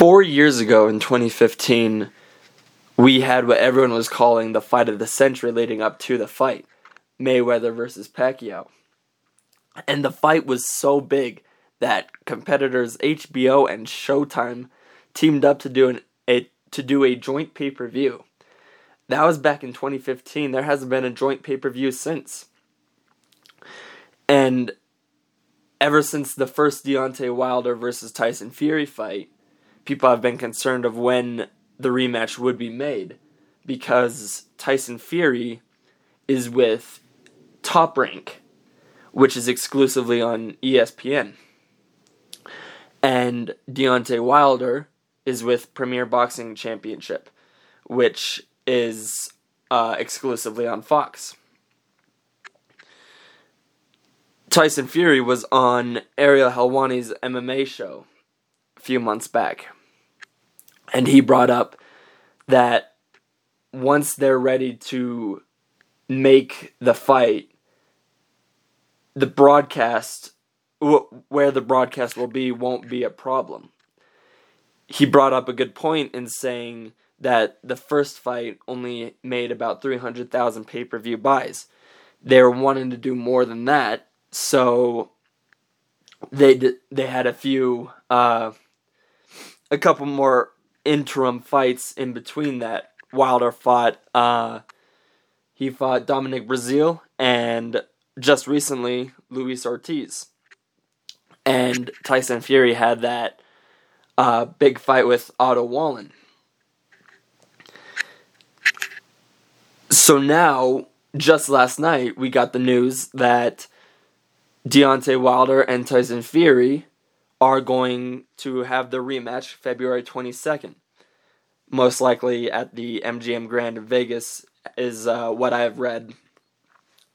Four years ago in 2015, we had what everyone was calling the fight of the century leading up to the fight Mayweather versus Pacquiao. And the fight was so big that competitors HBO and Showtime teamed up to do an a, to do a joint pay-per-view. That was back in 2015. There hasn't been a joint pay-per-view since. And ever since the first Deontay Wilder versus Tyson Fury fight, people have been concerned of when the rematch would be made because Tyson Fury is with Top Rank, which is exclusively on ESPN. And Deontay Wilder is with Premier Boxing Championship, which is uh, exclusively on Fox. Tyson Fury was on Ariel Helwani's MMA show few months back. And he brought up that once they're ready to make the fight, the broadcast, where the broadcast will be, won't be a problem. He brought up a good point in saying that the first fight only made about 300,000 pay per view buys. They were wanting to do more than that, so they d- they had a few uh, a couple more interim fights in between that. Wilder fought uh, he fought Dominic Breazeale and just recently Luis Ortiz. And Tyson Fury had that uh, big fight with Otto Wallin. So now, just last night, we got the news that Deontay Wilder and Tyson Fury are going to have the rematch February 22nd. Most likely at the MGM Grand Vegas, is uh, what I have read.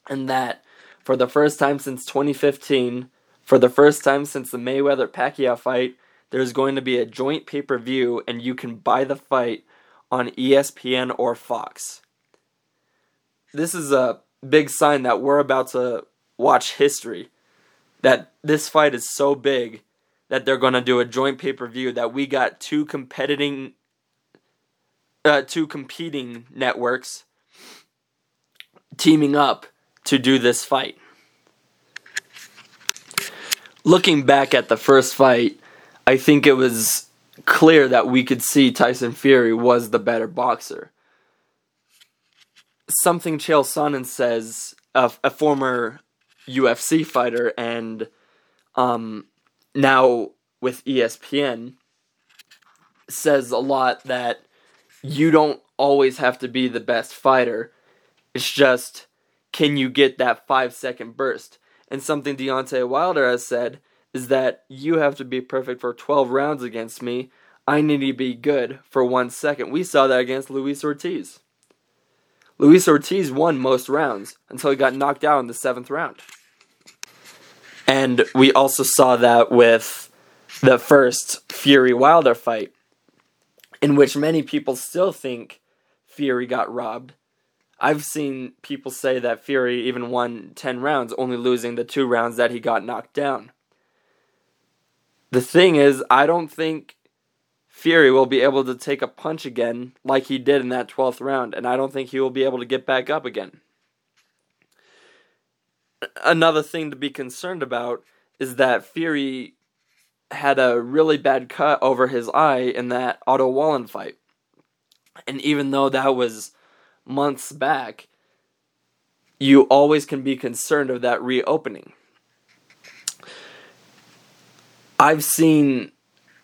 And that for the first time since 2015, for the first time since the Mayweather Pacquiao fight, there's going to be a joint pay per view, and you can buy the fight on ESPN or Fox. This is a big sign that we're about to watch history that this fight is so big that they're going to do a joint pay-per-view that we got two competing uh, two competing networks teaming up to do this fight. Looking back at the first fight, I think it was clear that we could see Tyson Fury was the better boxer. Something Chael Sonnen says, a, a former UFC fighter and um, now with ESPN says a lot that you don't always have to be the best fighter. It's just can you get that five second burst? And something Deontay Wilder has said is that you have to be perfect for 12 rounds against me. I need to be good for one second. We saw that against Luis Ortiz. Luis Ortiz won most rounds until he got knocked out in the seventh round. And we also saw that with the first Fury Wilder fight, in which many people still think Fury got robbed. I've seen people say that Fury even won 10 rounds, only losing the two rounds that he got knocked down. The thing is, I don't think Fury will be able to take a punch again like he did in that 12th round, and I don't think he will be able to get back up again. Another thing to be concerned about is that Fury had a really bad cut over his eye in that Otto Wallin fight. And even though that was months back, you always can be concerned of that reopening. I've seen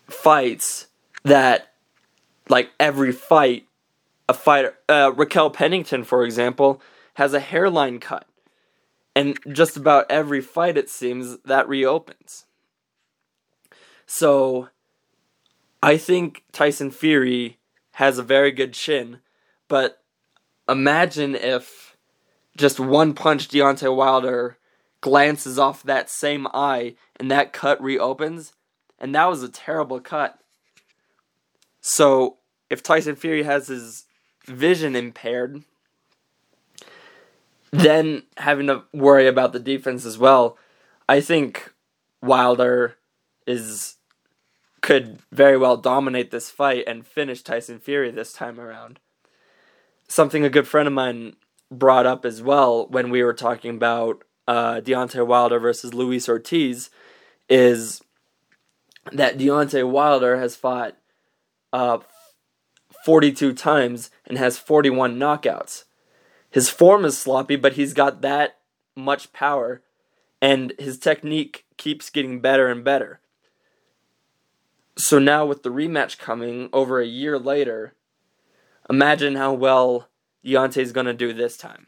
fights that like every fight a fighter uh, Raquel Pennington for example has a hairline cut and just about every fight it seems that reopens. So I think Tyson Fury has a very good chin but imagine if just one punch Deontay Wilder glances off that same eye and that cut reopens and that was a terrible cut. So if Tyson Fury has his vision impaired, then having to worry about the defense as well, I think Wilder is could very well dominate this fight and finish Tyson Fury this time around. Something a good friend of mine brought up as well when we were talking about uh, Deontay Wilder versus Luis Ortiz is that Deontay Wilder has fought uh, 42 times and has 41 knockouts. His form is sloppy, but he's got that much power, and his technique keeps getting better and better. So now, with the rematch coming over a year later, imagine how well Deontay's going to do this time.